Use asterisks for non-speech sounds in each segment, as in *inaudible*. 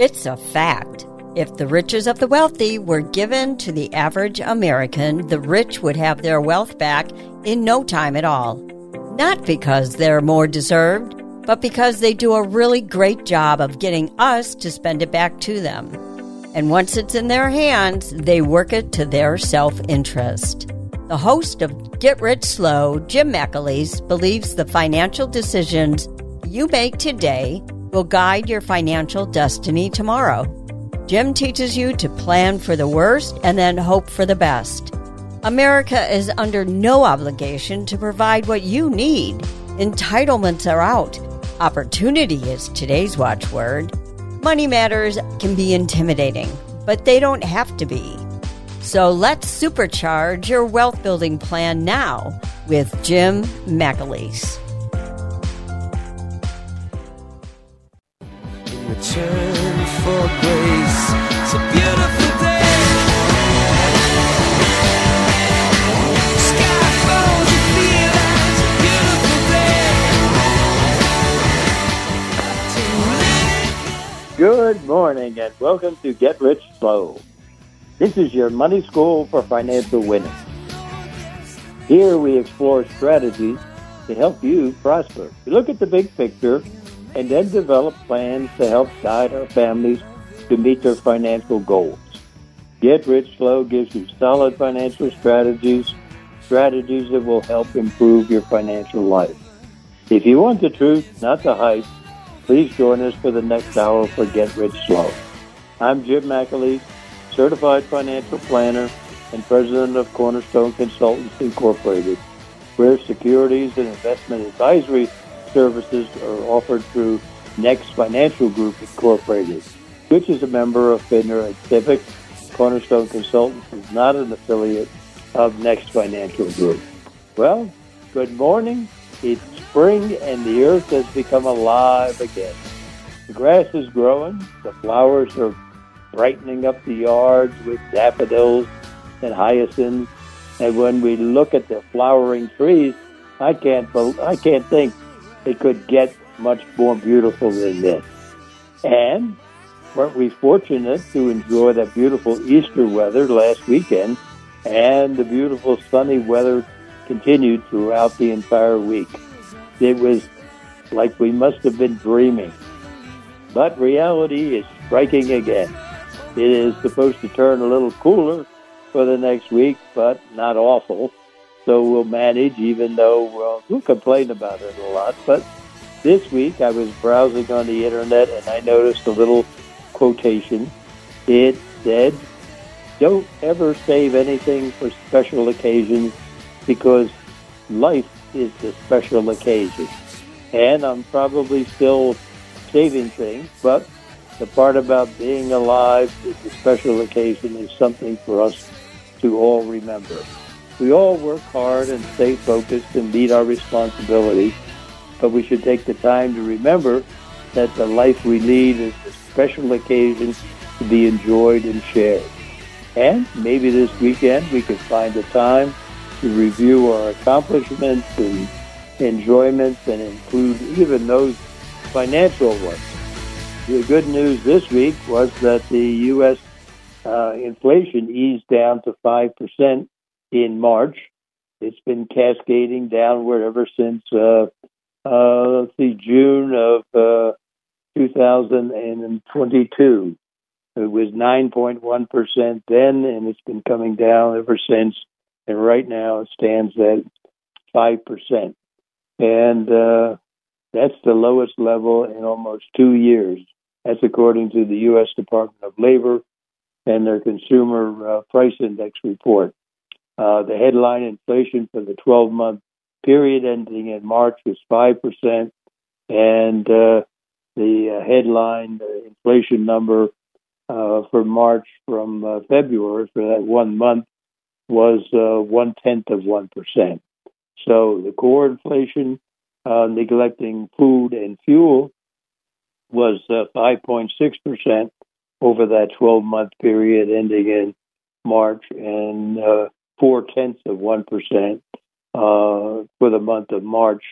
It's a fact. If the riches of the wealthy were given to the average American, the rich would have their wealth back in no time at all. Not because they're more deserved, but because they do a really great job of getting us to spend it back to them. And once it's in their hands, they work it to their self interest. The host of Get Rich Slow, Jim McAleese, believes the financial decisions you make today will guide your financial destiny tomorrow. Jim teaches you to plan for the worst and then hope for the best. America is under no obligation to provide what you need. Entitlements are out. Opportunity is today's watchword. Money matters can be intimidating, but they don't have to be. So let's supercharge your wealth building plan now with Jim McAleese. Return for grace. It's a beautiful day. Sky falls, you feel it's a beautiful day. Good morning and welcome to Get Rich Slow. This is your money school for financial winning. Here we explore strategies to help you prosper. We look at the big picture and then develop plans to help guide our families to meet their financial goals. Get Rich Slow gives you solid financial strategies, strategies that will help improve your financial life. If you want the truth, not the hype, please join us for the next hour for Get Rich Slow. I'm Jim McAleese, certified financial planner and president of Cornerstone Consultants Incorporated. We're securities and investment advisory services are offered through Next Financial Group Incorporated, which is a member of FINRA and SIPC. Cornerstone Consultants is not an affiliate of Next Financial Group. Well, good morning. It's spring and the earth has become alive again. The grass is growing. The flowers are brightening up the yards with daffodils and hyacinths. And when we look at the flowering trees, I can't I can't think it could get much more beautiful than this. And weren't we fortunate to enjoy that beautiful Easter weather last weekend? And the beautiful sunny weather continued throughout the entire week. It was like we must have been dreaming. But reality is striking again. It is supposed to turn a little cooler for the next week, but not awful. So we'll manage, even though well, complain about it a lot. But this week I was browsing on the internet and I noticed a little quotation. It said, Don't ever save anything for special occasions because life is the special occasion. And I'm probably still saving things, but the part about being alive is the special occasion is something for us to all remember. We all work hard and stay focused and meet our responsibilities, but we should take the time to remember that the life we lead is a special occasion to be enjoyed and shared. And maybe this weekend we could find the time to review our accomplishments and enjoyments and include even those financial ones. The good news this week was that the U.S. Uh, inflation eased down to 5% in March. It's been cascading downward ever since, uh, uh, let's see, June of uh, 2022. It was 9.1% then, and it's been coming down ever since. And right now it stands at 5%. And uh, that's the lowest level in almost two years. That's according to the U.S. Department of Labor and their Consumer uh, Price Index report. Uh, the headline inflation for the 12 month period ending in March was 5%, and uh, the uh, headline inflation number uh, for March from uh, February for that one month was one tenth of 1%. So the core inflation, neglecting food and fuel, was 5.6% over that 12 month period ending in March, and four tenths of one percent uh, for the month of March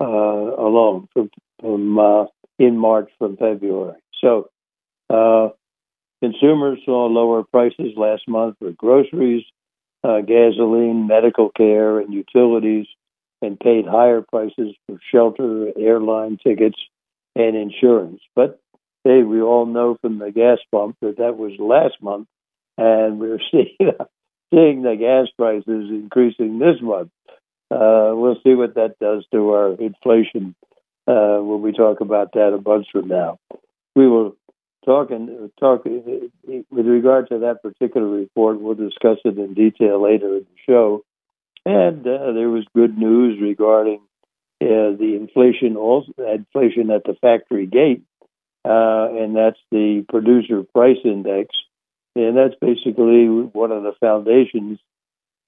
uh, alone, from, from uh, in March from February. So consumers saw lower prices last month for groceries, uh, gasoline, medical care, and utilities, and paid higher prices for shelter, airline tickets, and insurance. But hey, we all know from the gas pump that that was last month, and we're *laughs* seeing seeing the gas prices increasing this month. Uh, we'll see what that does to our inflation uh, when we talk about that a month from now. We will talk and talk with regard to that particular report. We'll discuss it in detail later in the show. And uh, there was good news regarding uh, the inflation, also inflation at the factory gate, uh, and that's the producer price index, and that's basically one of the foundations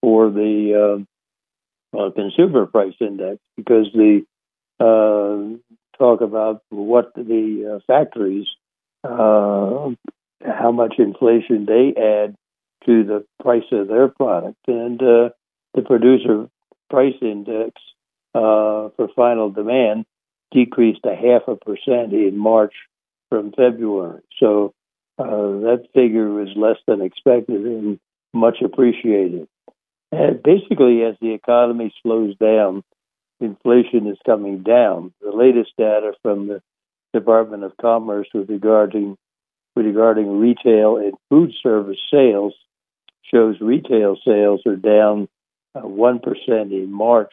for the uh, uh, consumer price index because the uh, talk about what the uh, factories, uh, how much inflation they add to the price of their product, and the producer price index for final demand decreased a half a percent in March from February. So uh, that figure was less than expected and much appreciated. And basically, as the economy slows down, inflation is coming down. The latest data from the Department of Commerce with regarding with regarding retail and food service sales shows retail sales are down uh, one uh, in March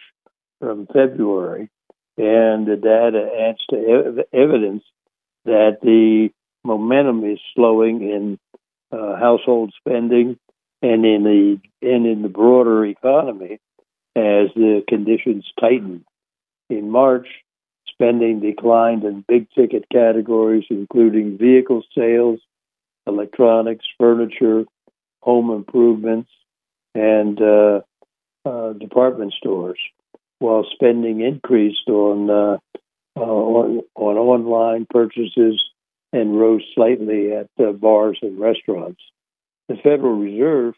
from February, and the data adds to ev- evidence that the momentum is slowing in uh, household spending and in the and in the broader economy as the conditions tighten. In March, spending declined in big ticket categories, including vehicle sales, electronics, furniture, home improvements, and uh, uh, department stores, while spending increased on, uh, uh on, on online purchases and rose slightly at uh, bars and restaurants. The Federal Reserve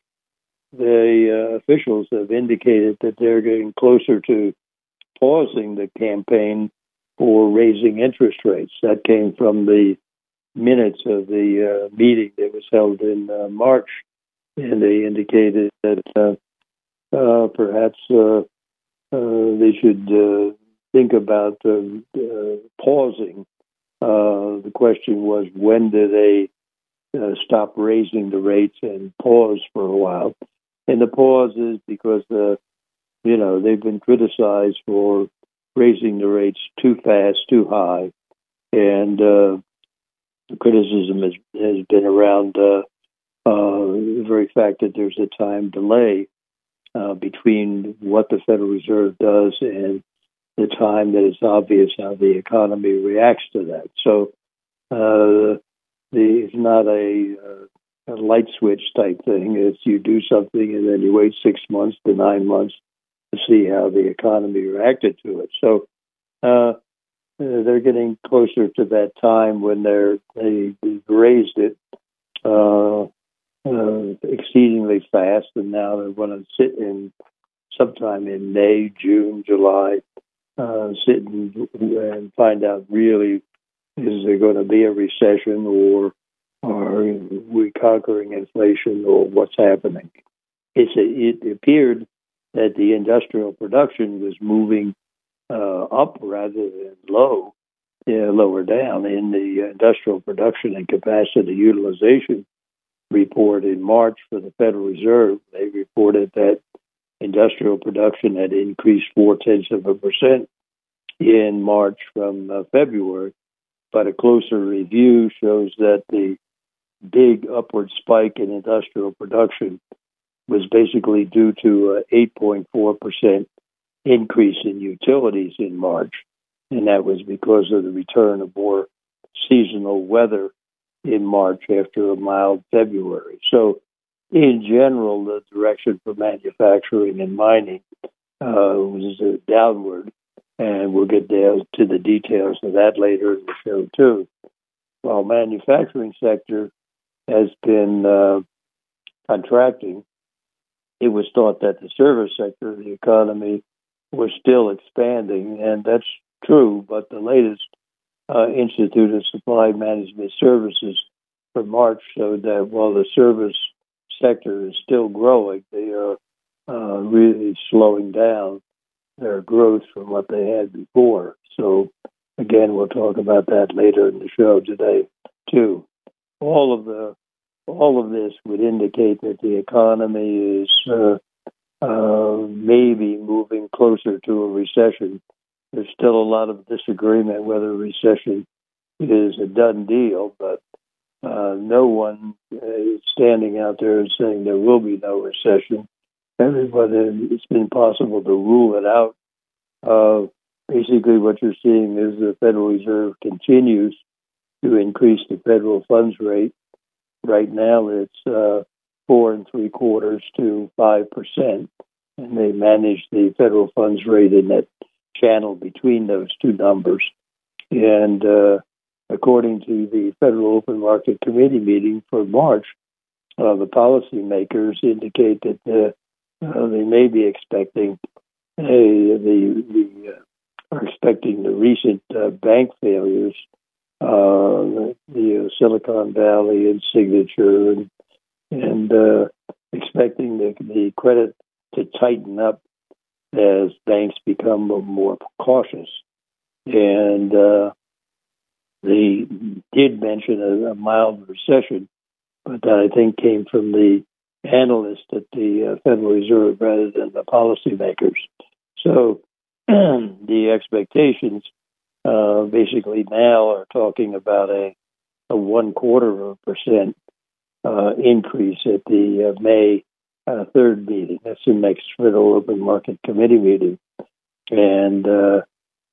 the uh, officials have indicated that they're getting closer to pausing the campaign for raising interest rates. That came from the minutes of the uh, meeting that was held in uh, March, and they indicated that uh, uh, perhaps uh, they should think about pausing. The question was when do they stop raising the rates and pause for a while? And the pause is because the, uh, you know, they've been criticized for raising the rates too fast, too high, and uh, the criticism has, has been around uh, uh, the very fact that there's a time delay uh, between what the Federal Reserve does and the time that it's obvious how the economy reacts to that. So uh, the, it's not a uh, a light switch type thing. It's you do something and then you wait six months to nine months to see how the economy reacted to it. So uh, they're getting closer to that time when they're they raised it uh, uh, exceedingly fast, and now they want to sit in sometime in May, June, July, uh, sit and, and find out really is there going to be a recession or are we conquering inflation or what's happening? It's a, it appeared that the industrial production was moving uh, up rather than low, uh, lower down. In the industrial production and capacity utilization report in March for the Federal Reserve, they reported that industrial production had increased four tenths of a percent in March from uh, February. But a closer review shows that the big upward spike in industrial production was basically due to an 8.4% increase in utilities in March. And that was because of the return of more seasonal weather in March after a mild February. So, in general, the direction for manufacturing and mining uh, was downward. And we'll get down to the details of that later in the show, too. While manufacturing sector has been uh, contracting, it was thought that the service sector of the economy was still expanding, and that's true. But the latest uh, Institute of Supply Management Services for March showed that while the service sector is still growing, they are uh, really slowing down their growth from what they had before. So, again, we'll talk about that later in the show today, too. All of the all of this would indicate that the economy is uh, uh, maybe moving closer to a recession. There's still a lot of disagreement whether a recession is a done deal, but uh, no one is standing out there and saying there will be no recession. Everybody, it's been possible to rule it out. Uh, basically, what you're seeing is the Federal Reserve continues to increase the federal funds rate. Right now, it's uh, four and three quarters to five percent, and they manage the federal funds rate in that channel between those two numbers. And uh, according to the Federal Open Market Committee meeting for March, uh, the policymakers indicate that uh, uh, they may be expecting a, the, the uh, are expecting the recent uh, bank failures, uh, the Silicon Valley and Signature, and, and expecting the, the credit to tighten up as banks become more cautious. And they did mention a, a mild recession, but that I think came from the analysts at the uh, Federal Reserve rather than the policymakers. So *clears throat* the expectations uh, basically now are talking about a, a one quarter of a percent uh, increase at the uh, May uh, third meeting. That's the next Federal Open Market Committee meeting. And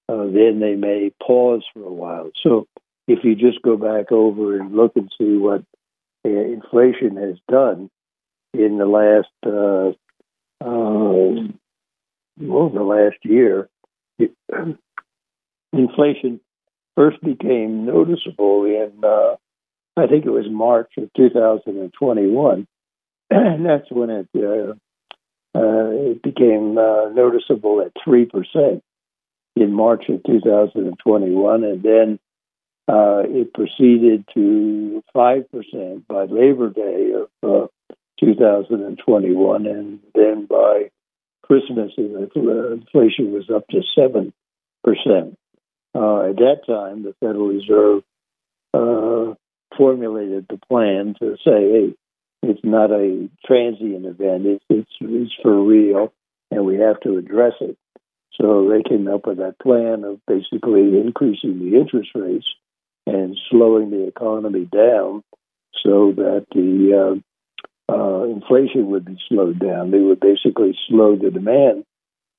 uh, uh, then they may pause for a while. So if you just go back over and look and see what uh, inflation has done in the last uh, uh, well, the last year, it, *clears throat* inflation first became noticeable in uh, I think it was March of 2021, *clears throat* and that's when it uh, uh, it became noticeable at three percent in March of 2021, and then uh, it proceeded to 5% by Labor Day of uh, 2021, and then by Christmas, inflation was up to 7%. Uh, at that time, the Federal Reserve uh, formulated the plan to say, hey, it's not a transient event, it's, it's, it's for real, and we have to address it. So they came up with that plan of basically increasing the interest rates and slowing the economy down so that the uh, uh, inflation would be slowed down. They would basically slow the demand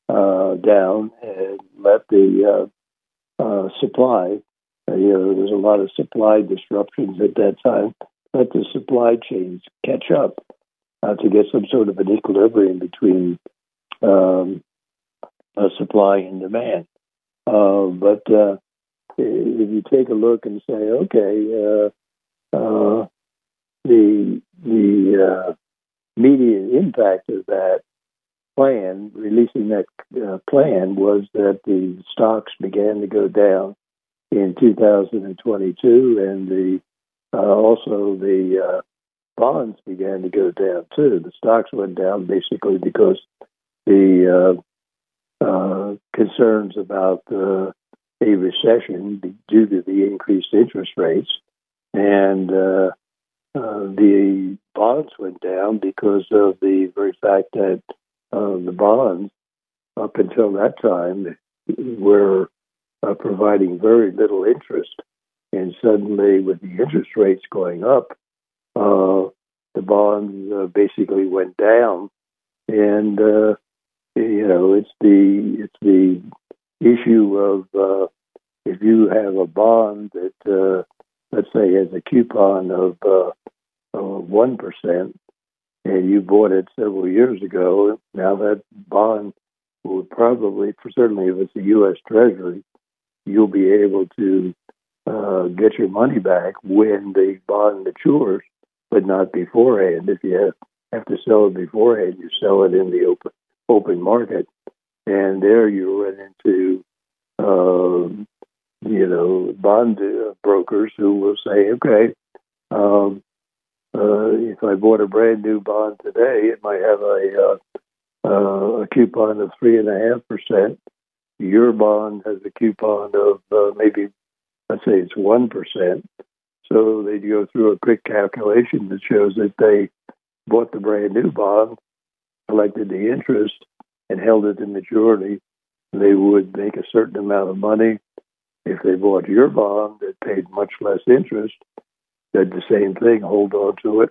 uh, down and let the uh, uh, supply, uh, you know, there was a lot of supply disruptions at that time, let the supply chains catch up to get some sort of an equilibrium between um, supply and demand. but if you take a look and say, okay, uh, uh, the the uh, immediate impact of that plan, releasing that uh, plan, was that the stocks began to go down in 2022, and the uh, also the uh, bonds began to go down too. The stocks went down basically because the concerns about the a recession due to the increased interest rates, and uh, uh, the bonds went down because of the very fact that uh, the bonds, up until that time, were uh, providing very little interest, and suddenly, with the interest rates going up, uh, the bonds uh, basically went down, and you know it's the it's the issue of uh, if you have a bond that, uh, let's say, has a coupon of uh, one and you bought it several years ago, now that bond will probably, for certainly if it's a U.S. Treasury, you'll be able to uh, get your money back when the bond matures, but not beforehand. If you have, have to sell it beforehand, you sell it in the open open market and there you run into uh, you know bond uh, brokers who will say, okay, Um, uh, if I bought a brand new bond today, it might have a uh, uh, a coupon of three and a half percent. Your bond has a coupon of uh, maybe, let's say it's one percent. So they go through a quick calculation that shows that they bought the brand new bond, collected the interest, and held it to maturity. They would make a certain amount of money. If they bought your bond that paid much less interest, did the same thing, hold on to it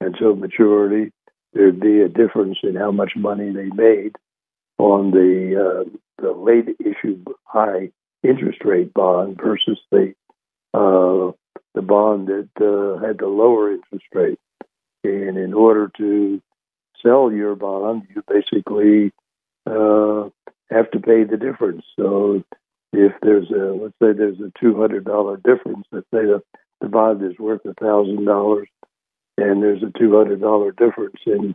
until maturity. There'd be a difference in how much money they made on the uh, the late issue high interest rate bond versus the uh, the bond that uh, had the lower interest rate. And in order to sell your bond, you basically uh, have to pay the difference. So if there's a let's say there's a two hundred dollar difference, let's say the, the bond is worth a thousand dollars, and there's a two hundred dollar difference in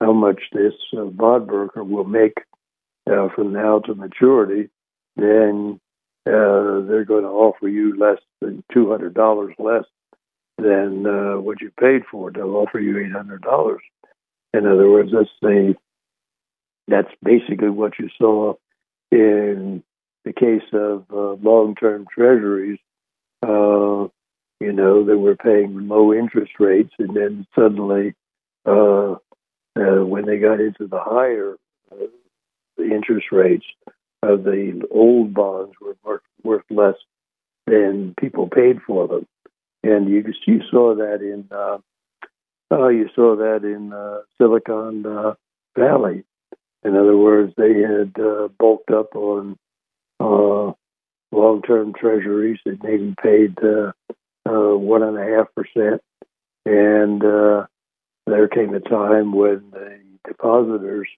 how much this uh, bond broker will make uh, from now to maturity, then uh, they're going to offer you less than two hundred dollars less than uh, what you paid for. They'll offer you eight hundred dollars. In other words, let's say that's basically what you saw in the case of uh, long-term treasuries. Uh, you know, they were paying low interest rates, and then suddenly, uh, uh when they got into the higher uh, interest rates, uh, the old bonds were worth, worth less than people paid for them, and you you saw that in uh, you saw that in Silicon Valley. In other words, they had uh, bulked up on uh, long-term treasuries. That maybe paid uh, uh, one and a half percent, and uh, there came a time when the depositors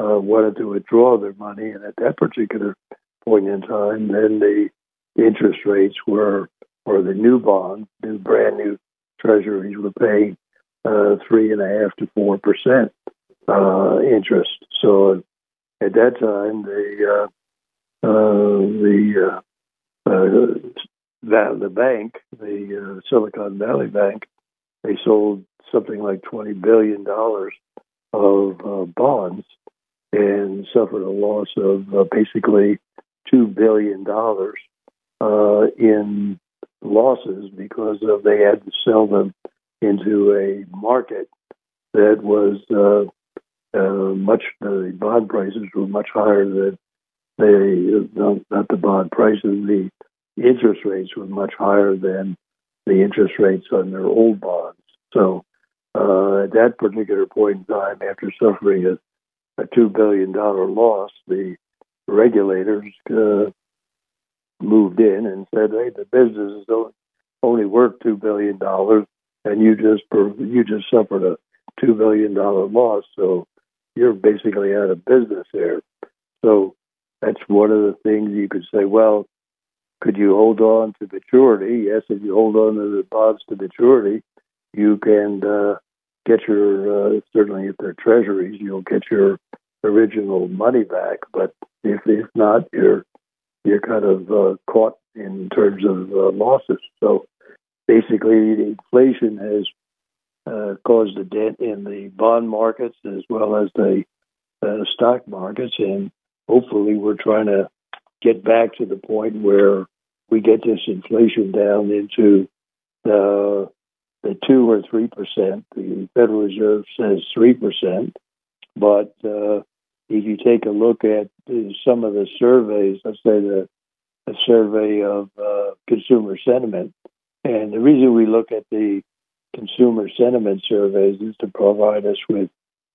uh, wanted to withdraw their money, and at that particular point in time, then the interest rates were, or the new bonds, new brand new treasuries were paying uh, three and a half to four percent uh, interest. So at that time, the uh, uh, the uh, uh, the bank, the uh, Silicon Valley Bank, they sold something like twenty billion dollars of uh, bonds and suffered a loss of uh, basically two billion dollars uh, in losses because of they had to sell them into a market that was uh, uh, much the bond prices were much higher than the not, the bond prices the interest rates were much higher than the interest rates on their old bonds. So uh, at that particular point in time, after suffering a, a two billion dollar loss, the regulators uh, moved in and said, "Hey, the business is only worth two billion dollars, and you just you just suffered a two billion dollar loss. So you're basically out of business there. So that's one of the things you could say, well, could you hold on to maturity? Yes, if you hold on to the bonds to maturity, you can uh, get your, uh, certainly if they're treasuries, you'll get your original money back. But if, if not, you're, you're kind of uh, caught in terms of uh, losses. So basically, inflation has uh, caused a dent in the bond markets as well as the uh, stock markets. And hopefully, we're trying to get back to the point where we get this inflation down into the the two or three percent. The Federal Reserve says three percent, but uh, if you take a look at some of the surveys, let's say the survey of uh, consumer sentiment, and the reason we look at the consumer sentiment surveys is to provide us with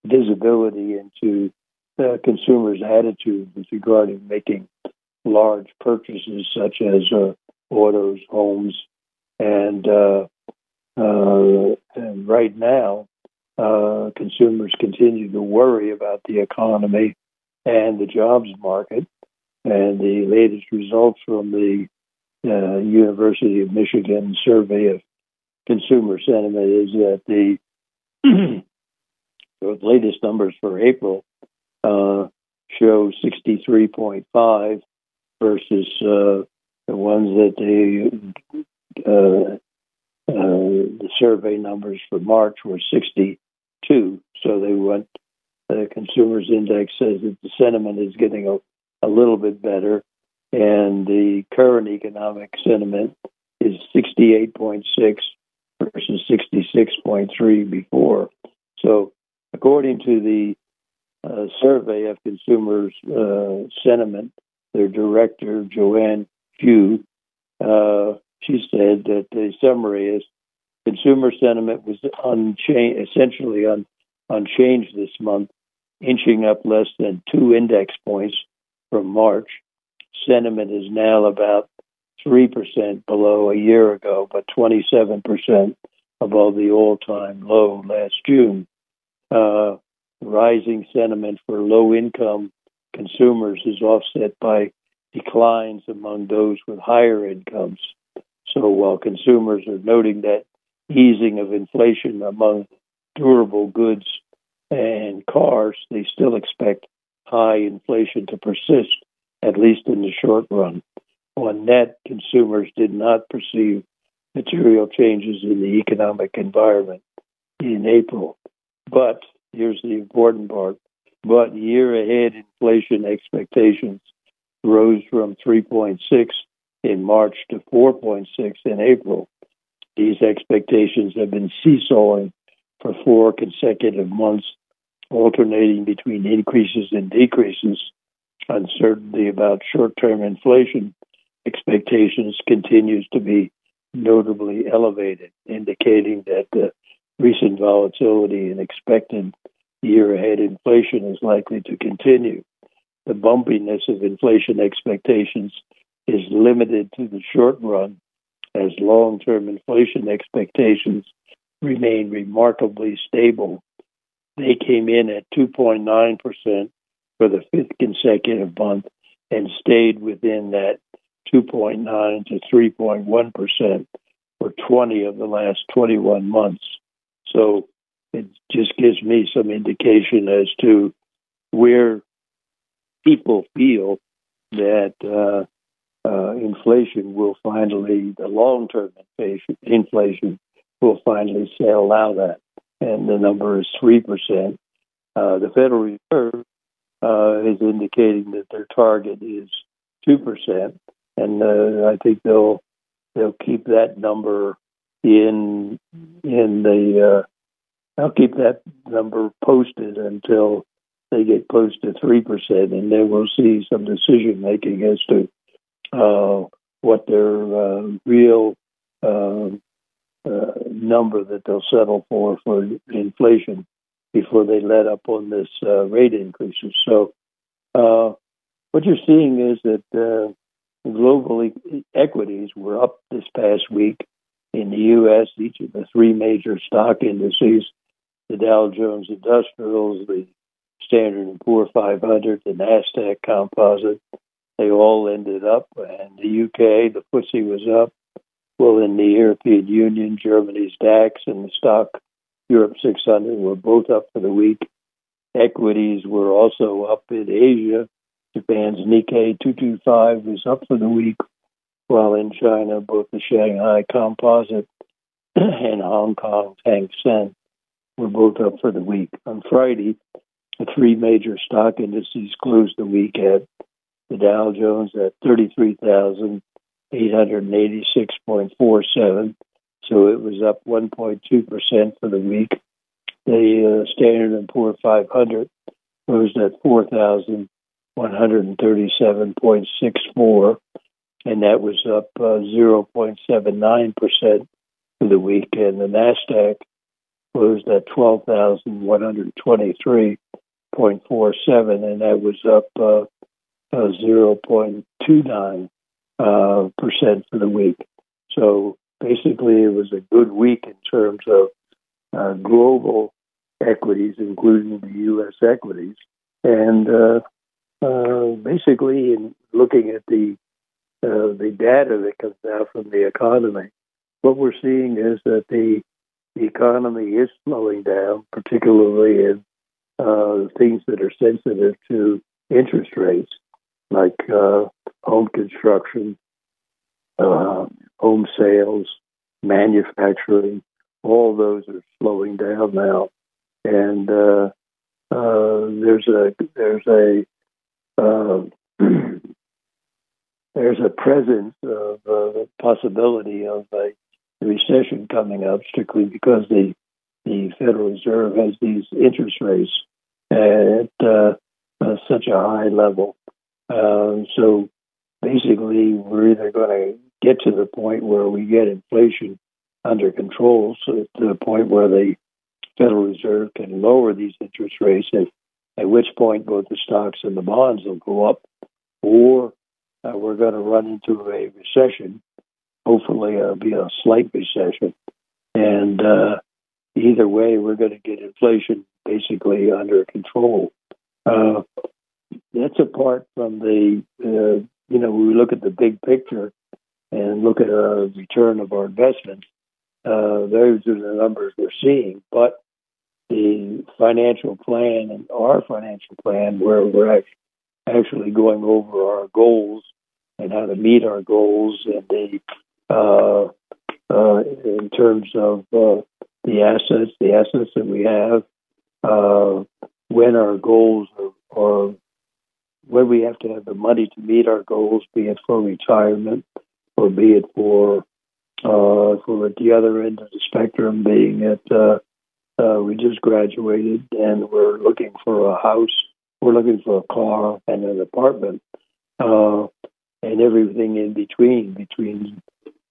visibility into uh, consumers' attitudes regarding making large purchases such as uh, autos, homes, and, uh, uh and right now, uh, consumers continue to worry about the economy and the jobs market. And the latest results from the uh, University of Michigan survey of consumer sentiment is that the, *clears throat* the latest numbers for April uh, show 63.5 versus uh, the ones that they uh, uh, the survey numbers for March were 62. So they went, the consumers index says that the sentiment is getting a, a little bit better. And the current economic sentiment is 68.6 versus 66.3 before. So, according to the uh, survey of consumers' uh, sentiment, their director, Joanne Hsu, uh, she said that the summary is consumer sentiment was essentially un- unchanged this month, inching up less than two index points from March. Sentiment is now about 3% below a year ago, but 27% above the all time low last June. Uh, rising sentiment for low income consumers is offset by declines among those with higher incomes. So while consumers are noting that easing of inflation among durable goods and cars, they still expect high inflation to persist, at least in the short run. On net, consumers did not perceive material changes in the economic environment in April. But here's the important part. But year ahead inflation expectations rose from 3.6 in March to 4.6 in April. These expectations have been seesawing for four consecutive months, alternating between increases and decreases. Uncertainty about short term inflation expectations continues to be notably elevated, indicating that the recent volatility in expected year ahead inflation is likely to continue. The bumpiness of inflation expectations is limited to the short run as long term inflation expectations remain remarkably stable. They came in at 2.9% for the fifth consecutive month and stayed within that 2.9 to 3.1 percent for 20 of the last 21 months. So it just gives me some indication as to where people feel that uh, uh, inflation will finally, the long term inflation, will finally say allow that. And the number is 3%. Uh, the Federal Reserve uh, is indicating that their target is 2% and uh, I think they'll they'll keep that number in in the uh, I'll keep that number posted until they get close to three percent, and then we'll see some decision making as to uh, what their uh, real uh, uh, number that they'll settle for for inflation before they let up on this uh, rate increases. So what you're seeing is that global equities were up this past week. In the U.S., each of the three major STOXX indices, the Dow Jones Industrials, the Standard & Poor 500, the Nasdaq Composite, they all ended up. And the UK, the FTSE was up. Well, in the European Union, Germany's DAX and the stock Europe 600 were both up for the week. Equities were also up in Asia. Japan's Nikkei 225 was up for the week, while in China, both the Shanghai Composite *clears throat* and Hong Kong's Hang Seng were both up for the week. On Friday, the three major stock indices closed the week at the Dow Jones at 33,886.47, so it was up 1.2% for the week. The uh, Standard & Poor 500 closed at 4,137.64, and that was up uh, 0.79% for the week. And the NASDAQ closed at 12,123.47, and that was up uh, uh, 0.29 uh, percent for the week. So basically, it was a good week in terms of uh, global equities, including the U.S. equities. And uh, uh, basically, in looking at the uh, the data that comes out from the economy, what we're seeing is that the the economy is slowing down, particularly in uh, things that are sensitive to interest rates, like uh, home construction, uh, home sales, manufacturing, all those are slowing down now, and uh, uh, there's a there's a uh, *clears throat* there's a presence of uh, the possibility of a recession coming up, strictly because the the Federal Reserve has these interest rates at uh, uh, such a high level. Uh, so basically, we're either going to get to the point where we get inflation under control, so to the point where the Federal Reserve can lower these interest rates, at, which point both the stocks and the bonds will go up, or uh, we're going to run into a recession. Hopefully, it'll be a slight recession, and uh, either way, we're going to get inflation basically under control. Uh, that's apart from the, uh, you know, we look at the big picture and look at our return of our investments. Uh, those are the numbers we're seeing, but the financial plan and our financial plan, where we're actually going over our goals and how to meet our goals, and the uh, uh, in terms of uh, the assets, the assets that we have, uh, when our goals are, are, when we have to have the money to meet our goals, be it for retirement or be it for uh, for at the other end of the spectrum, being at uh, uh, we just graduated and we're looking for a house, we're looking for a car and an apartment, uh, and everything in between, between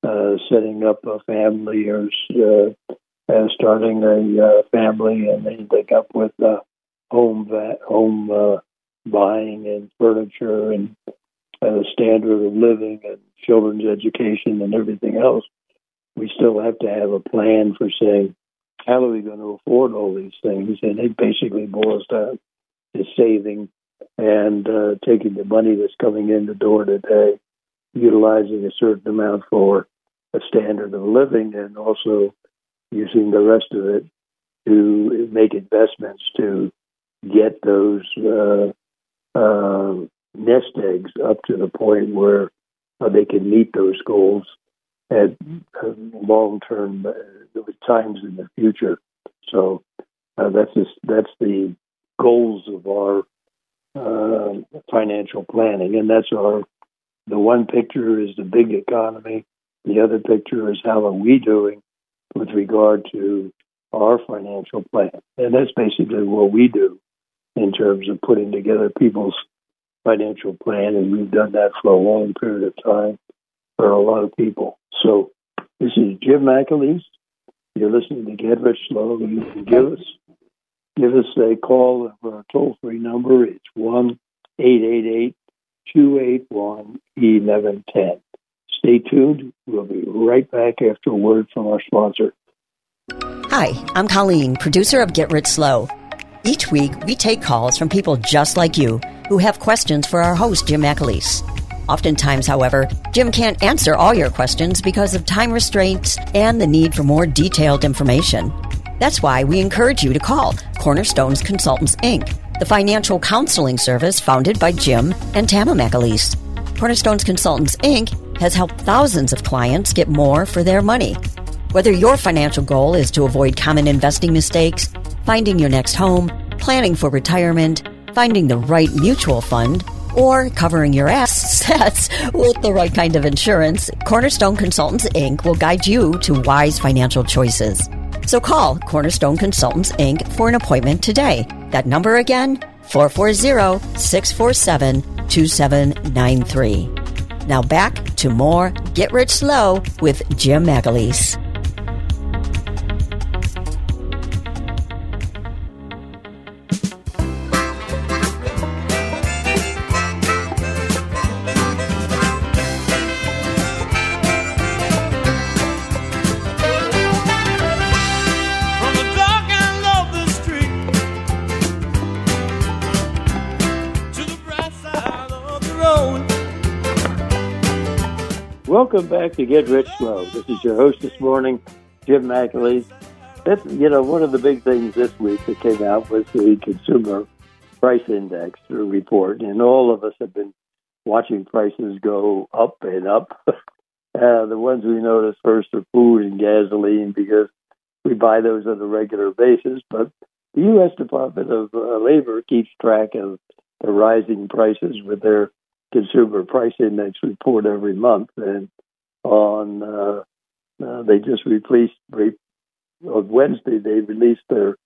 uh, setting up a family or uh, uh, starting a uh, family and then ending up with uh, home va- home uh, buying and furniture and uh, standard of living and children's education and everything else. We still have to have a plan for saying how are we going to afford all these things, and it basically boils down to saving and uh, taking the money that's coming in the door today, utilizing a certain amount for a standard of living, and also using the rest of it to make investments to get those uh, uh, nest eggs up to the point where uh, they can meet those goals at uh, long term uh, times in the future. So uh, that's just, that's the goals of our financial planning, and that's our the one picture is the big economy. The other picture is how are we doing with regard to our financial plan. And that's basically what we do in terms of putting together people's financial plan. And we've done that for a long period of time for a lot of people. So this is Jim McAleese. You're listening to Get Rich Slow. You can give us give us a call our toll free number. It's one eight eight eight two eight one eleven ten. Stay tuned. We'll be right back after a word from our sponsor. Hi, I'm Colleen, producer of Get Rich Slow. Each week, we take calls from people just like you who have questions for our host, Jim McAleese. Oftentimes, however, Jim can't answer all your questions because of time restraints and the need for more detailed information. That's why we encourage you to call Cornerstones Consultants, Inc., the financial counseling service founded by Jim and Tama McAleese. Cornerstones Consultants, Inc has helped thousands of clients get more for their money. Whether your financial goal is to avoid common investing mistakes, finding your next home, planning for retirement, finding the right mutual fund, or covering your assets *laughs* with the right kind of insurance, Cornerstone Consultants Inc. will guide you to wise financial choices. So call Cornerstone Consultants Inc. for an appointment today. That number again, 440 647 2793. Now back to more Get Rich Slow with Jim McAleese. Welcome back to Get Rich Slow. This is your host this morning, Jim McAleese. You know, one of the big things this week that came out was the Consumer Price Index report, and all of us have been watching prices go up and up. *laughs* uh, the ones we notice first are food and gasoline because we buy those on a regular basis. But the U.S. Department of uh, Labor keeps track of the rising prices with their consumer price index report every month, and on uh, uh, they just released re- on Wednesday they released their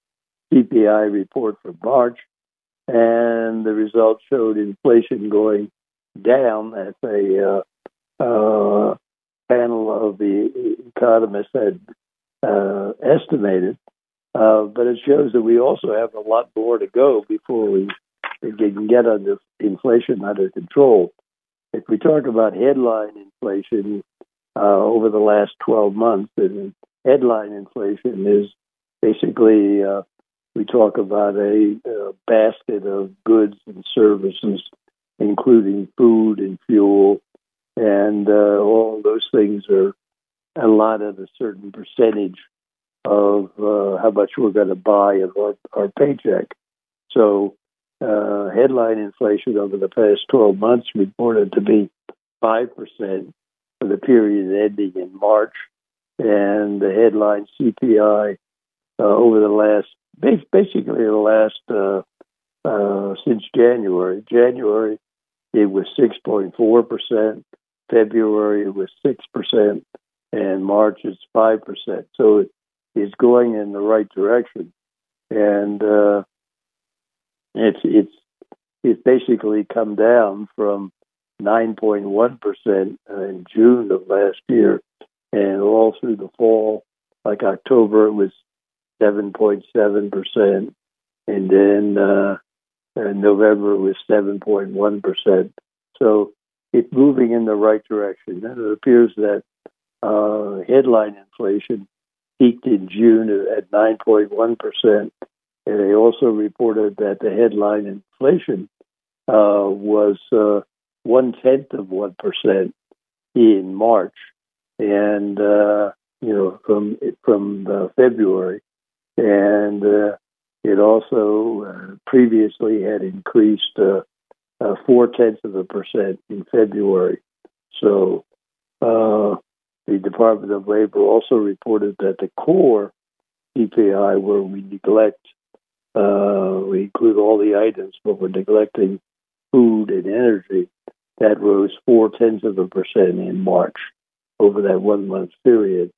CPI report for March, and the results showed inflation going down as a uh, uh, panel of the economists had uh, estimated. Uh, but it shows that we also have a lot more to go before we, we can get under inflation under control. If we talk about headline inflation uh, over the last 12 months, headline inflation is basically uh, we talk about a, a basket of goods and services, including food and fuel, and uh, all those things are allotted a certain percentage of uh, how much we're going to buy of our, our paycheck. So, uh, headline inflation over the past 12 months reported to be 5% for the period ending in March, and the headline CPI uh, over the last basically the last uh, uh, since January. January it was six point four percent. February it was six percent, and March it's five percent. So it is going in the right direction, and uh, it's it's it's basically come down from 9.1 percent in June of last year, and all through the fall, like October, it was 7.7%. And then uh, in November it was 7.1%. So it's moving in the right direction. And it appears that uh, headline inflation peaked in June at 9.1%. And they also reported that the headline inflation uh, was uh, one tenth of 1% in March. And, uh, you know, from, from February and uh, it also uh, previously had increased uh, four tenths of a percent in February. So the Department of Labor also reported that the core CPI, where we neglect, uh, we include all the items, but we're neglecting food and energy, that rose four tenths of a percent in March over that one month period.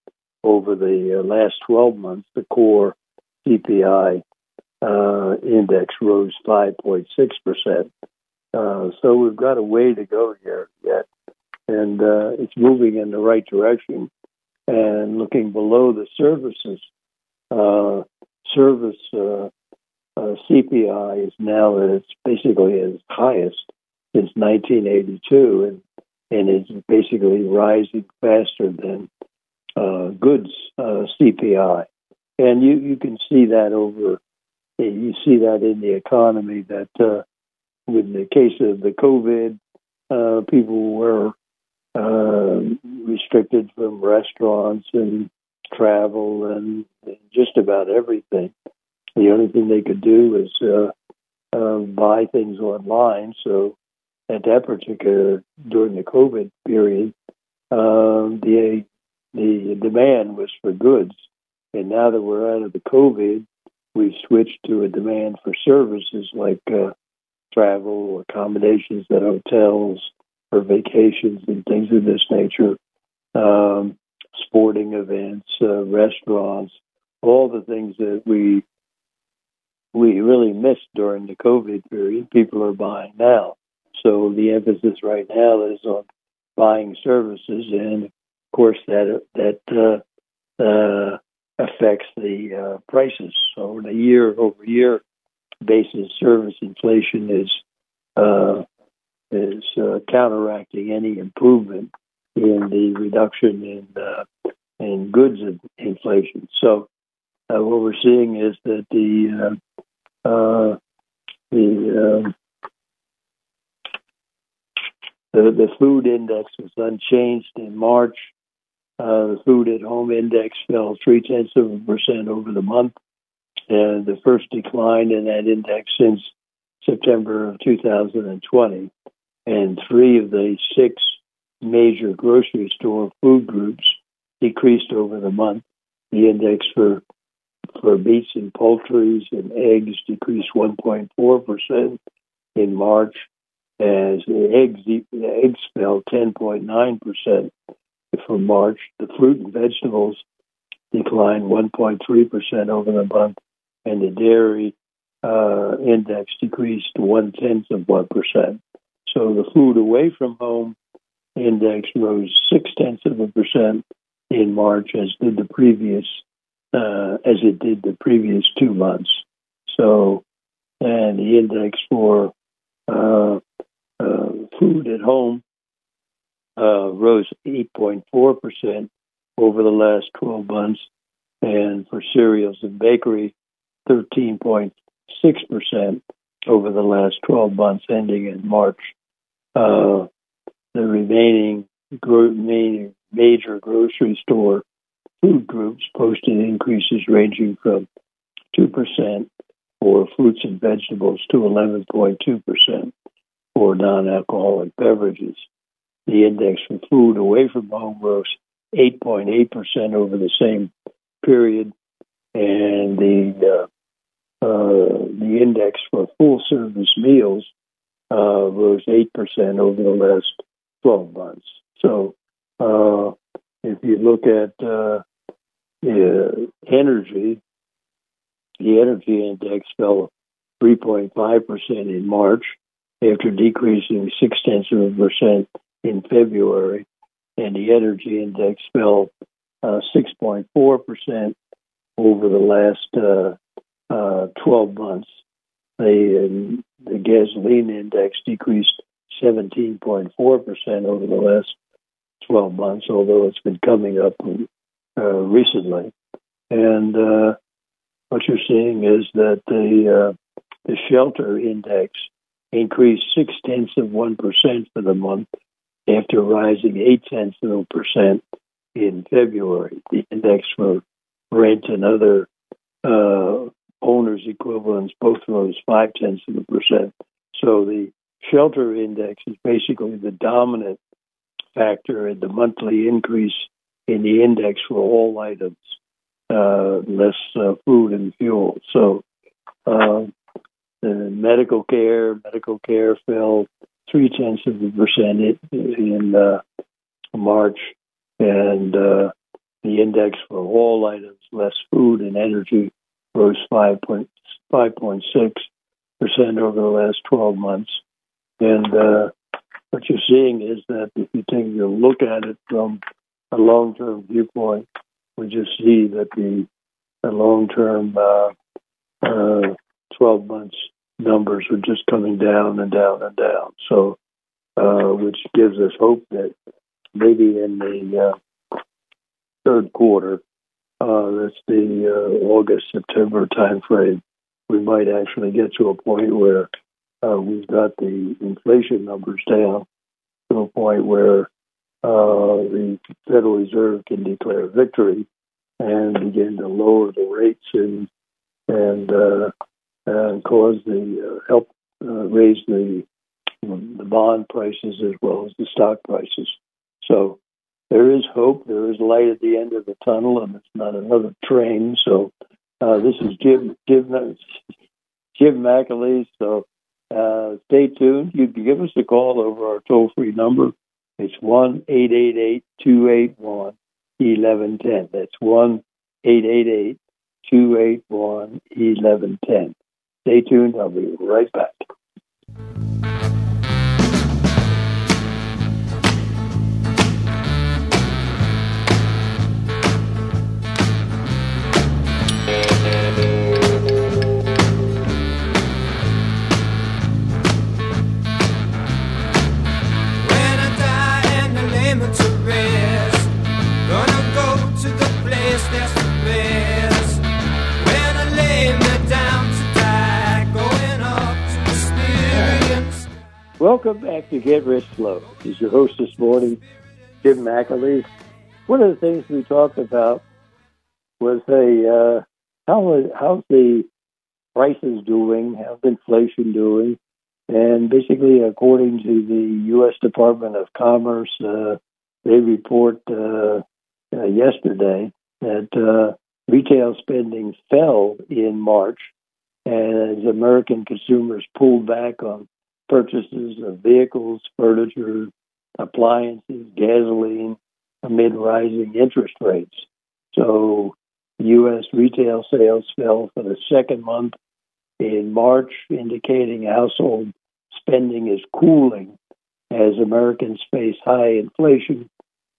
Over the uh, last 12 months, the core CPI uh, index rose 5.6%. Uh, so we've got a way to go here yet. And uh, it's moving in the right direction. And looking below the services, uh, service uh, uh, CPI is now at its basically its highest since 1982, and and it's basically rising faster than goods CPI and you you can see that over you see that in the economy that uh, with the case of the COVID, uh, people were uh, restricted from restaurants and travel and just about everything. The only thing they could do was uh, uh, buy things online. So at that particular during the COVID period, uh, the the demand was for goods and now that we're out of the COVID, we've switched to a demand for services like uh, travel, accommodations at hotels, or vacations and things of this nature, um, sporting events, uh, restaurants, all the things that we we really missed during the COVID period. People are buying now, so the emphasis right now is on buying services, and of course that that uh, uh, affects the uh, prices. So, on a year over year basis, service inflation is uh, is uh, counteracting any improvement in the reduction in uh, in goods inflation. So, uh, what we're seeing is that the uh, the um, the, the food index was unchanged in March. Uh, the food at home index fell three tenths of a percent over the month, and the first decline in that index since September of 2020. And three of the six major grocery store food groups decreased over the month. The index for for meats and poultries and eggs decreased 1.4% in March, as eggs, eggs fell 10.9% from March. The fruit and vegetables declined 1.3% over the month, and the dairy uh, index decreased one tenth of 1%. So the food away from home index rose six tenths of a percent in March, as did the previous, uh, as it did the previous two months. So, and the index for uh, uh, food at home uh, rose 8.4 percent over the last 12 months, and for cereals and bakery, 13.6 percent over the last 12 months, ending in March. Uh, the remaining gro- major grocery store food groups posted increases ranging from 2% for fruits and vegetables to 11.2% for non alcoholic beverages. The index for food away from home rose 8.8% over the same period, and the uh, uh, the index for full service meals uh, rose 8% over the last 12 months. So uh, if you look at uh, energy, the energy index fell 3.5% in March after decreasing six tenths of a percent in February, and the energy index fell uh, 6.4% over the last uh, uh, 12 months. The, the gasoline index decreased 17.4% over the last 12 months, although it's been coming up recently. And uh, what you're seeing is that the uh, the shelter index increased six tenths of one percent for the month, after rising eight tenths of a percent in February. The index for rent and other uh, owners' equivalents both rose five tenths of a percent. So the shelter index is basically the dominant factor in the monthly increase in the index for all items, uh, less uh, food and fuel. So, uh, medical care, medical care fell three tenths of a percent in uh, March, and uh, the index for all items, less food and energy, rose 5.6 percent over the last 12 months. And uh, what you're seeing is that if you take a look at it from a long-term viewpoint, we just see that the, the long-term uh, uh, 12 months numbers are just coming down and down and down. So, uh, which gives us hope that maybe in the uh, third quarter, uh, that's the uh, August September timeframe, we might actually get to a point where uh, we've got the inflation numbers down to a point where the Federal Reserve can declare victory and begin to lower the rates and and uh, and cause the uh, help uh, raise the the bond prices as well as the stock prices. So there is hope. There is light at the end of the tunnel, and it's not another train. So uh, this is Jim Jim Jim McAleese. So uh, stay tuned. You can give us a call over our toll free number. It's one eight eight eight two eight one eleven ten. That's one eight eight eight two eight one eleven ten. Stay tuned. I'll be right back. Welcome back to Get Rich Slow. Is your host this morning, Jim McAleese. One of the things we talked about was a uh, how how's the prices doing, how's inflation doing, and basically, according to the U.S. Department of Commerce, uh, they report uh, uh, yesterday that uh, retail spending fell in March as American consumers pulled back on purchases of vehicles, furniture, appliances, gasoline amid rising interest rates. So, U.S. retail sales fell for the second month in March, indicating household spending is cooling as Americans face high inflation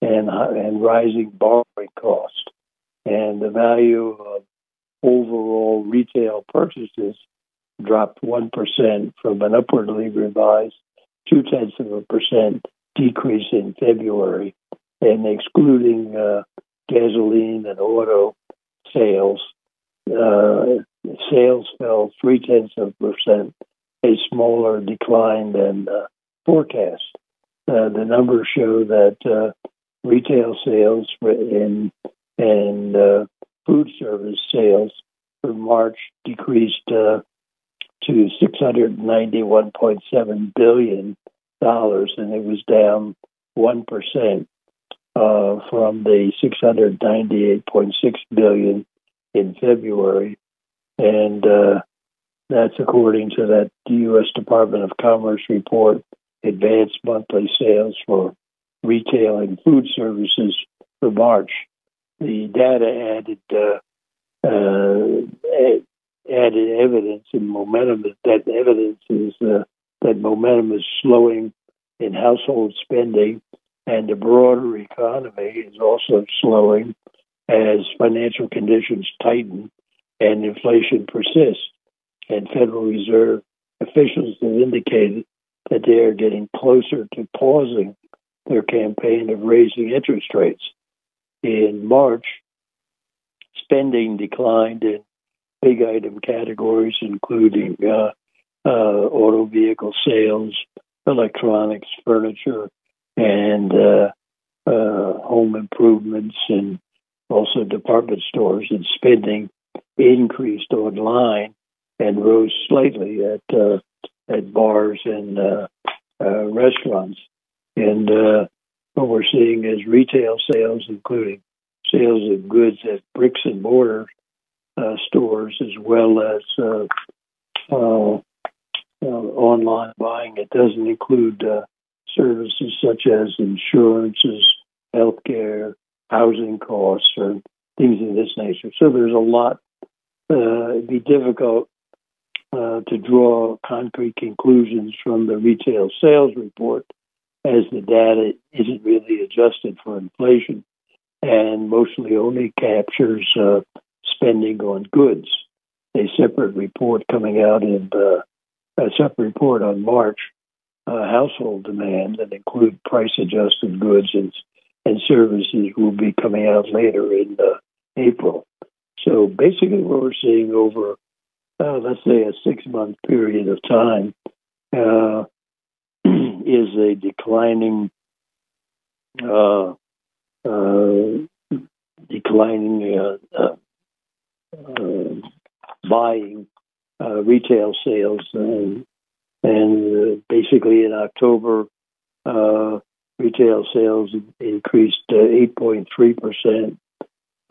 and, and rising borrowing costs. And the value of overall retail purchases dropped 1% from an upwardly revised two tenths of a percent decrease in February. And excluding uh, gasoline and auto sales, uh, sales fell three tenths of a percent, a smaller decline than uh, forecast. Uh, the numbers show that uh, retail sales in and uh, food service sales for March decreased to 691.7 billion dollars, and it was down one percent uh, from the 698.6 billion in February, and uh, that's according to that U.S. Department of Commerce report. Advanced monthly sales for retail and food services for March. The data added uh, uh, added evidence and momentum. That evidence is uh, that momentum is slowing in household spending, and the broader economy is also slowing as financial conditions tighten and inflation persists. And Federal Reserve officials have indicated that they are getting closer to pausing their campaign of raising interest rates. In March, spending declined in big item categories, including uh, uh, auto vehicle sales, electronics, furniture, and uh, uh, home improvements, and also department stores. And spending increased online and rose slightly at uh, at bars and uh, restaurants. And what we're seeing is retail sales, including sales of goods at bricks and mortar uh, stores as well as uh, uh, uh online buying. It doesn't include uh, services such as insurances, healthcare, housing costs, or things of this nature. So there's a lot. Uh, it'd be difficult to draw concrete conclusions from the retail sales report as the data isn't really adjusted for inflation and mostly only captures uh, spending on goods. A separate report coming out in uh, a separate report on March uh, household demand that include price adjusted goods and and services will be coming out later in uh, April. So basically, what we're seeing over uh, let's say a six month period of time uh, *clears throat* is a declining uh, uh, declining Uh, buying uh, retail sales, and, and uh, basically in October, retail sales increased 8.3 percent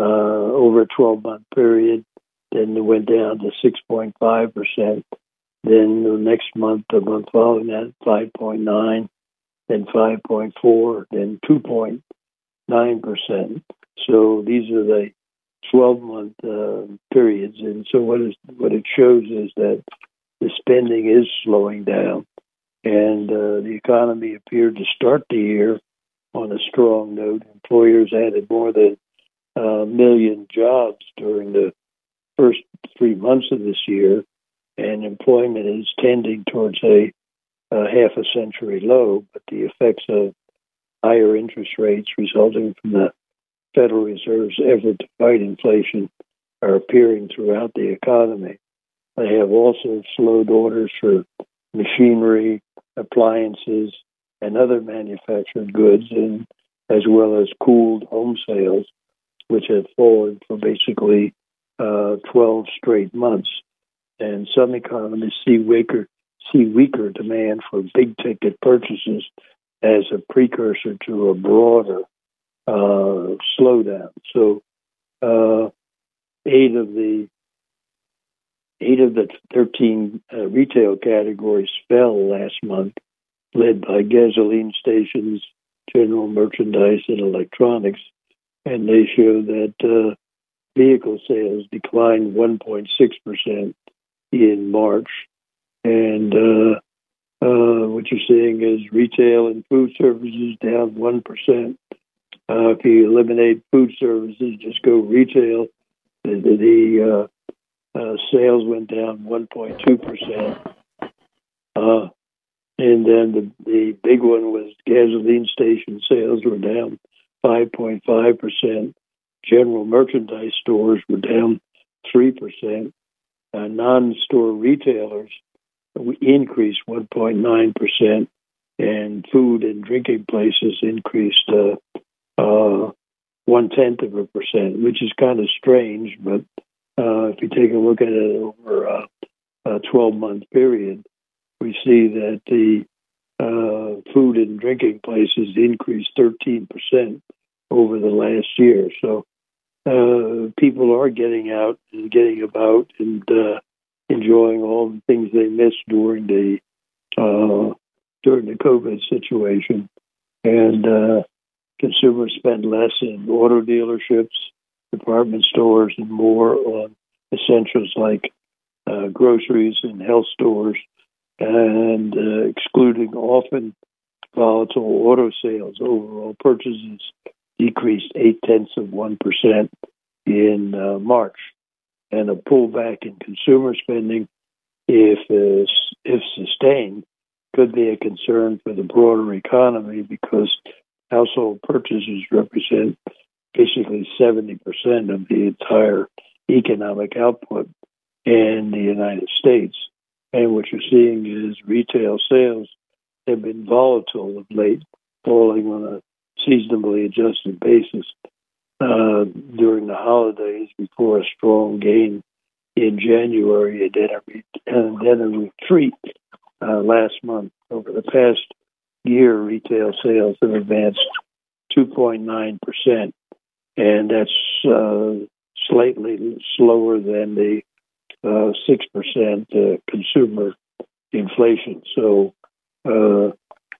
over a 12 month period. Then it went down to 6.5 percent. Then the next month, the month following that, 5.9, then 5.4, then 2. 9%. So these are the 12 month uh, periods. And so what, is, what it shows is that the spending is slowing down. And uh, the economy appeared to start the year on a strong note. Employers added more than a million jobs during the first three months of this year, and employment is tending towards a, a half a century low. But the effects of higher interest rates resulting from the Federal Reserve's effort to fight inflation are appearing throughout the economy. They have also slowed orders for machinery, appliances, and other manufactured goods, and as well as cooled home sales, which have fallen for basically uh, 12 straight months. And some economists see weaker see weaker demand for big ticket purchases as a precursor to a broader uh, slowdown. So uh, eight of the eight of the 13 uh, retail categories fell last month, led by gasoline stations, general merchandise, and electronics. And they show that uh, vehicle sales declined 1.6% in March. And uh, uh, what you're seeing is retail and food services down 1%. Uh, if you eliminate food services, just go retail, the, the uh, uh, sales went down 1.2%. Uh, and then the, the big one was gasoline station sales were down 5.5%. General merchandise stores were down 3%. Uh, non store retailers increased 1.9%, and food and drinking places increased uh, uh, one tenth of a percent, which is kind of strange. But uh, if you take a look at it over a, a 12 month period, we see that the uh, food and drinking places increased 13% over the last year. So uh, people are getting out and getting about and uh, enjoying all the things they missed during the uh, during the COVID situation. And uh, consumers spend less in auto dealerships, department stores, and more on essentials like uh, groceries and health stores, and uh, excluding often volatile auto sales. Overall purchases decreased eight tenths of one percent in uh, March, and a pullback in consumer spending, if if sustained, could be a concern for the broader economy because household purchases represent basically 70% of the entire economic output in the United States. And what you're seeing is retail sales have been volatile of late, falling on a seasonably adjusted basis uh, during the holidays before a strong gain in January and then a, re- and then a retreat uh, last month. Over the past year, retail sales have advanced 2.9%, and that's uh, slightly slower than the uh, 6% uh, consumer inflation. So uh,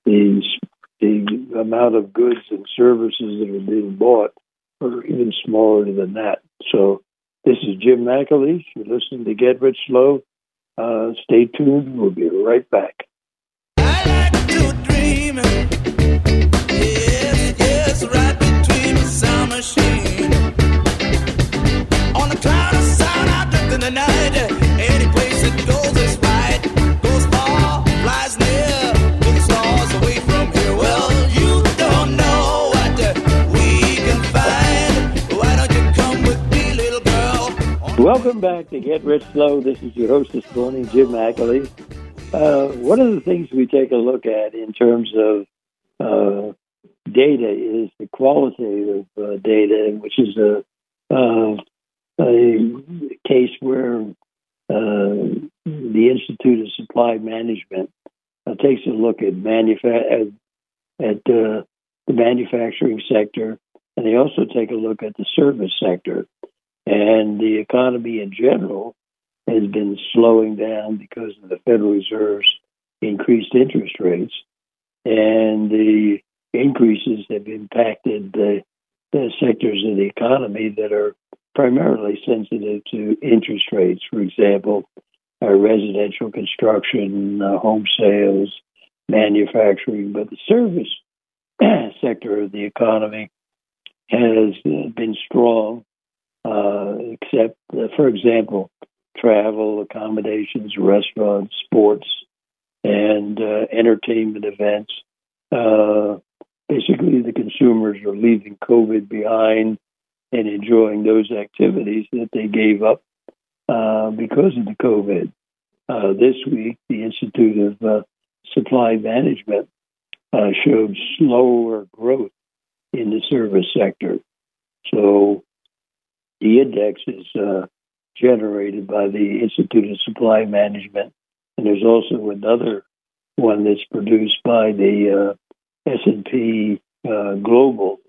the, the amount of goods and services that are being bought are even smaller than that. So this is Jim McAleese. You're listening to Get Rich Slow. Uh, stay tuned. We'll be right back. Welcome back to Get Rich Slow. This is your host this morning, Jim McAleese. Uh, one of the things we take a look at in terms of uh, data is the qualitative uh, data, which is a, uh, a case where uh, the Institute of Supply Management uh, takes a look at, manufa- at, at the manufacturing sector, and they also take a look at the service sector. And the economy in general has been slowing down because of the Federal Reserve's increased interest rates. And the increases have impacted the, the sectors of the economy that are primarily sensitive to interest rates. For example, uh, residential construction, uh, home sales, manufacturing, but the service *clears throat* sector of the economy has uh, been strong, uh, except, uh, for example, travel, accommodations, restaurants, sports, and uh, entertainment events. basically, the consumers are leaving COVID behind and enjoying those activities that they gave up uh, because of the COVID. Uh, this week, the Institute of uh, Supply Management uh, showed slower growth in the service sector. So the index is uh, generated by the Institute of Supply Management, and there's also another one that's produced by the uh, S&P Global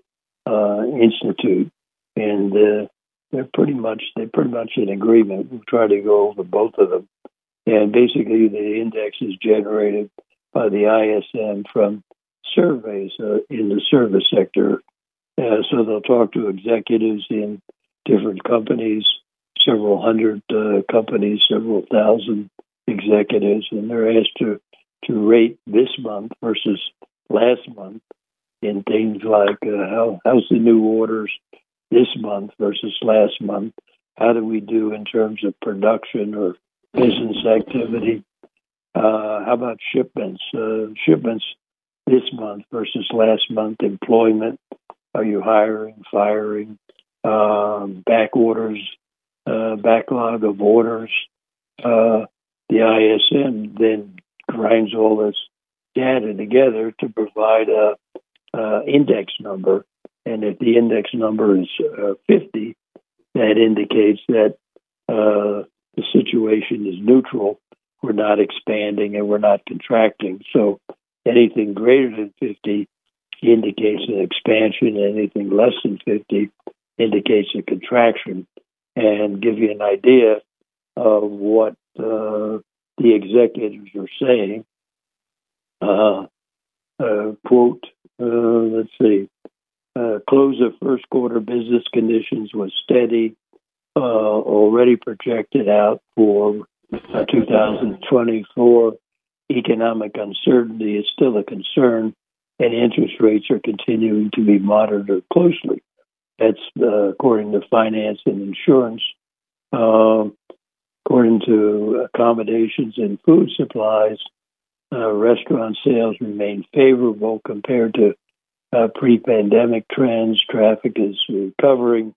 Institute and uh, they're pretty much they're pretty much in agreement. We'll try to go over both of them, and basically the index is generated by the ISM from surveys uh, in the service sector. Uh, so they'll talk to executives in different companies, several hundred uh, companies, several thousand executives, and they're asked to to rate this month versus last month in things like uh, how how's the new orders this month versus last month? How do we do in terms of production or business activity? Uh, how about shipments? Uh, shipments this month versus last month. Employment. Are you hiring, firing? Um, back orders, uh, backlog of orders. Uh, the ISM then grinds all this data together to provide a, a index number, and if the index number is uh, 50, that indicates that uh, the situation is neutral. We're not expanding and we're not contracting. So anything greater than 50 indicates an expansion, anything less than 50 indicates a contraction, and give you an idea of what uh, the executives are saying. Uh, uh, quote, uh, let's see, uh, close of first quarter business conditions was steady, uh, already projected out for 2024. Economic uncertainty is still a concern, and interest rates are continuing to be monitored closely. That's according to finance and insurance. according to accommodations and food supplies, uh, restaurant sales remain favorable compared to uh, pre-pandemic trends. Traffic is recovering.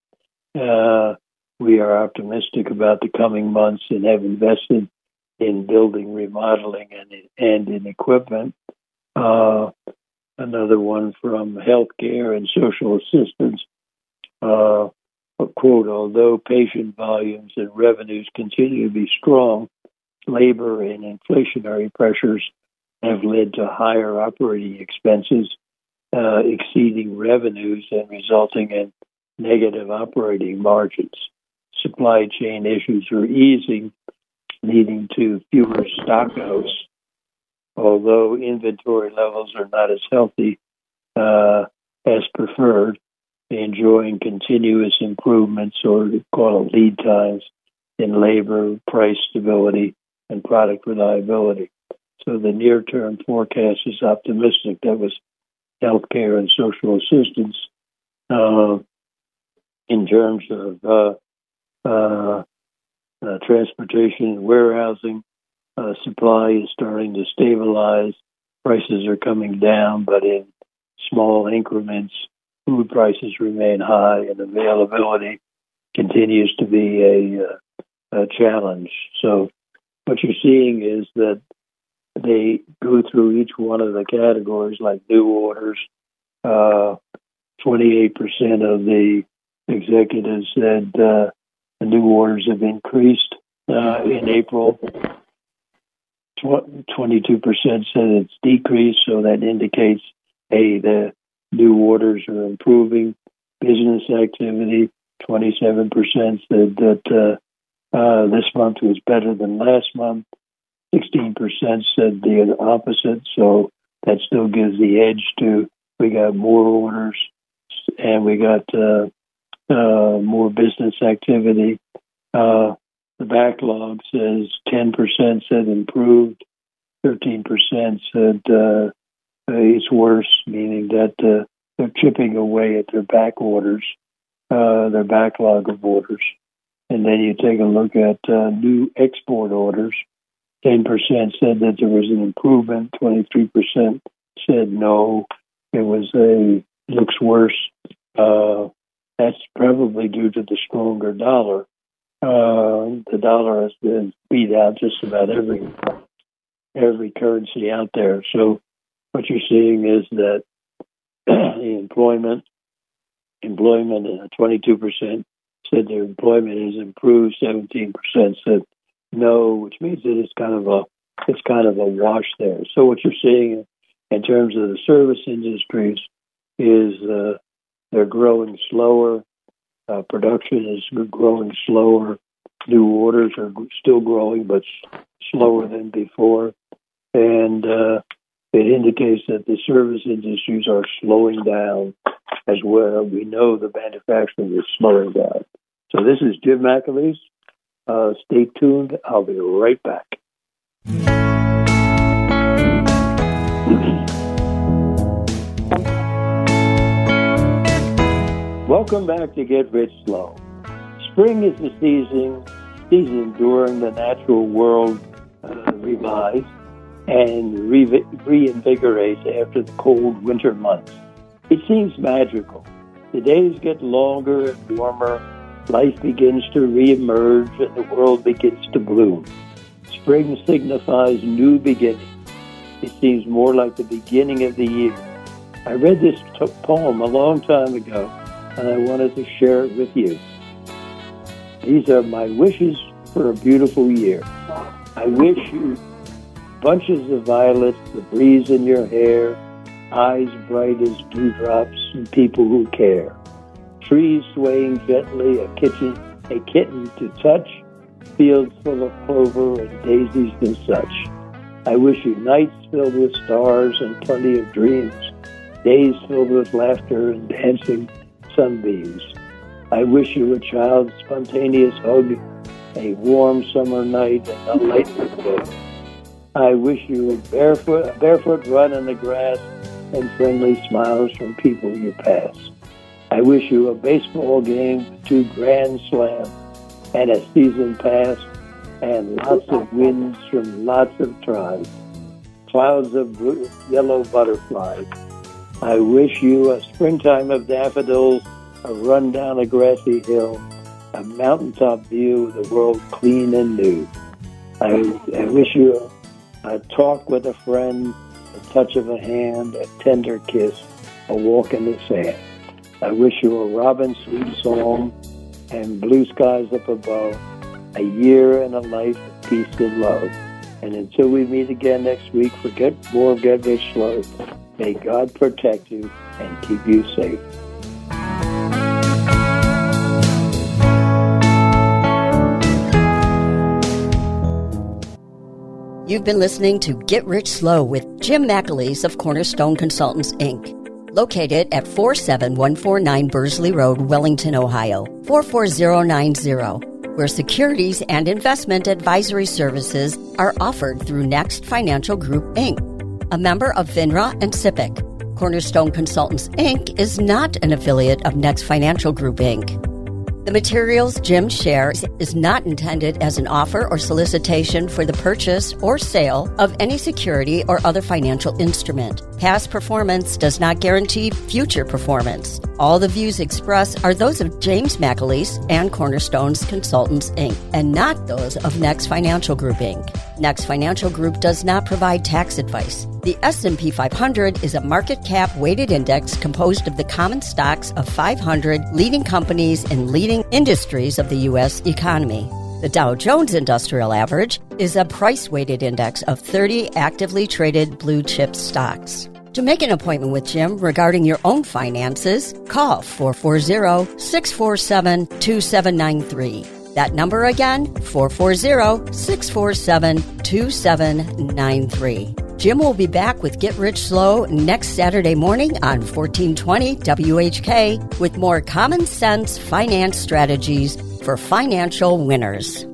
Uh, we are optimistic about the coming months and have invested in building, remodeling, and and in equipment. Uh, another one from healthcare and social assistance. Uh, quote, although patient volumes and revenues continue to be strong, labor and inflationary pressures have led to higher operating expenses uh, exceeding revenues and resulting in negative operating margins. Supply chain issues are easing, leading to fewer stockouts, although inventory levels are not as healthy uh, as preferred, enjoying continuous improvements or call it lead times in labor, price stability, and product reliability. So the near term forecast is optimistic. That was healthcare and social assistance. Uh, in terms of uh, uh, uh transportation and warehousing, uh, supply is starting to stabilize. Prices are coming down, but in small increments. Food prices remain high, and availability continues to be a, uh, a challenge. So, what you're seeing is that they go through each one of the categories like new orders. Uh, 28% of the executives said uh, the new orders have increased uh, in April. 22% said it's decreased, so that indicates, hey, the new orders are improving. Business activity, 27% said that uh, uh, this month was better than last month. 16% said the opposite. So that still gives the edge to we got more orders and we got uh, uh, more business activity. Uh, the backlog says 10% said improved, 13% said uh, it's worse, meaning that uh, they're chipping away at their back orders, uh, their backlog of orders. And then you take a look at new export orders 10% said that there was an improvement, 23% said no, it was a looks worse. Uh, that's probably due to the stronger dollar. Uh, the dollar has been beat out just about every every currency out there. So what you're seeing is that *clears throat* the employment employment uh, 22% said their employment has improved, 17% said no, which means that it's kind of a it's kind of a wash there. So what you're seeing in terms of the service industries is uh, they're growing slower. Uh, production is growing slower. New orders are still growing, but slower than before. And uh, it indicates that the service industries are slowing down as well. We know the manufacturing is slowing down. So this is Jim McAleese. Uh, stay tuned. I'll be right back. Welcome back to Get Rich Slow. Spring is the season season during the natural world uh, revives and re- reinvigorates after the cold winter months. It seems magical. The days get longer and warmer. Life begins to reemerge and the world begins to bloom. Spring signifies new beginnings. It seems more like the beginning of the year. I read this t- poem a long time ago and I wanted to share it with you. These are my wishes for a beautiful year. I wish you bunches of violets, the breeze in your hair, eyes bright as dewdrops, and people who care. Trees swaying gently, a kitchen, a kitten to touch, fields full of clover and daisies and such. I wish you nights filled with stars and plenty of dreams, days filled with laughter and dancing sunbeams. I wish you a child's spontaneous hug, a warm summer night, and a light day. I wish you a barefoot, barefoot run in the grass and friendly smiles from people you pass. I wish you a baseball game, two grand slams, and a season pass, and lots of winds from lots of tribes, clouds of blue, yellow butterflies. I wish you a springtime of daffodils, a run down a grassy hill, a mountaintop view of the world clean and new. I, I wish you a, talk with a friend, a touch of a hand, a tender kiss, a walk in the sand. I wish you a robin sweet song and blue skies up above, a year and a life of peace and love. And until we meet again next week for Get More Get Rich Slow, may God protect you and keep you safe. You've been listening to Get Rich Slow with Jim McAleese of Cornerstone Consultants, Inc., located at 47149 Bursley Road, Wellington, Ohio, 44090, where securities and investment advisory services are offered through Next Financial Group, Inc., a member of FINRA and SIPC. Cornerstone Consultants, Inc. is not an affiliate of Next Financial Group, Inc. The materials Jim shares is not intended as an offer or solicitation for the purchase or sale of any security or other financial instrument. Past performance does not guarantee future performance. All the views expressed are those of James McAleese and Cornerstone's Consultants, Inc., and not those of Next Financial Group, Inc. Next Financial Group does not provide tax advice. The S&P 500 is a market cap weighted index composed of the common stocks of 500 leading companies in leading industries of the U.S. economy. The Dow Jones Industrial Average is a price weighted index of 30 actively traded blue chip stocks. To make an appointment with Jim regarding your own finances, call 440 647 2793. That number again, 440 647 2793. Jim will be back with Get Rich Slow next Saturday morning on 1420 WHK with more common sense finance strategies for financial winners.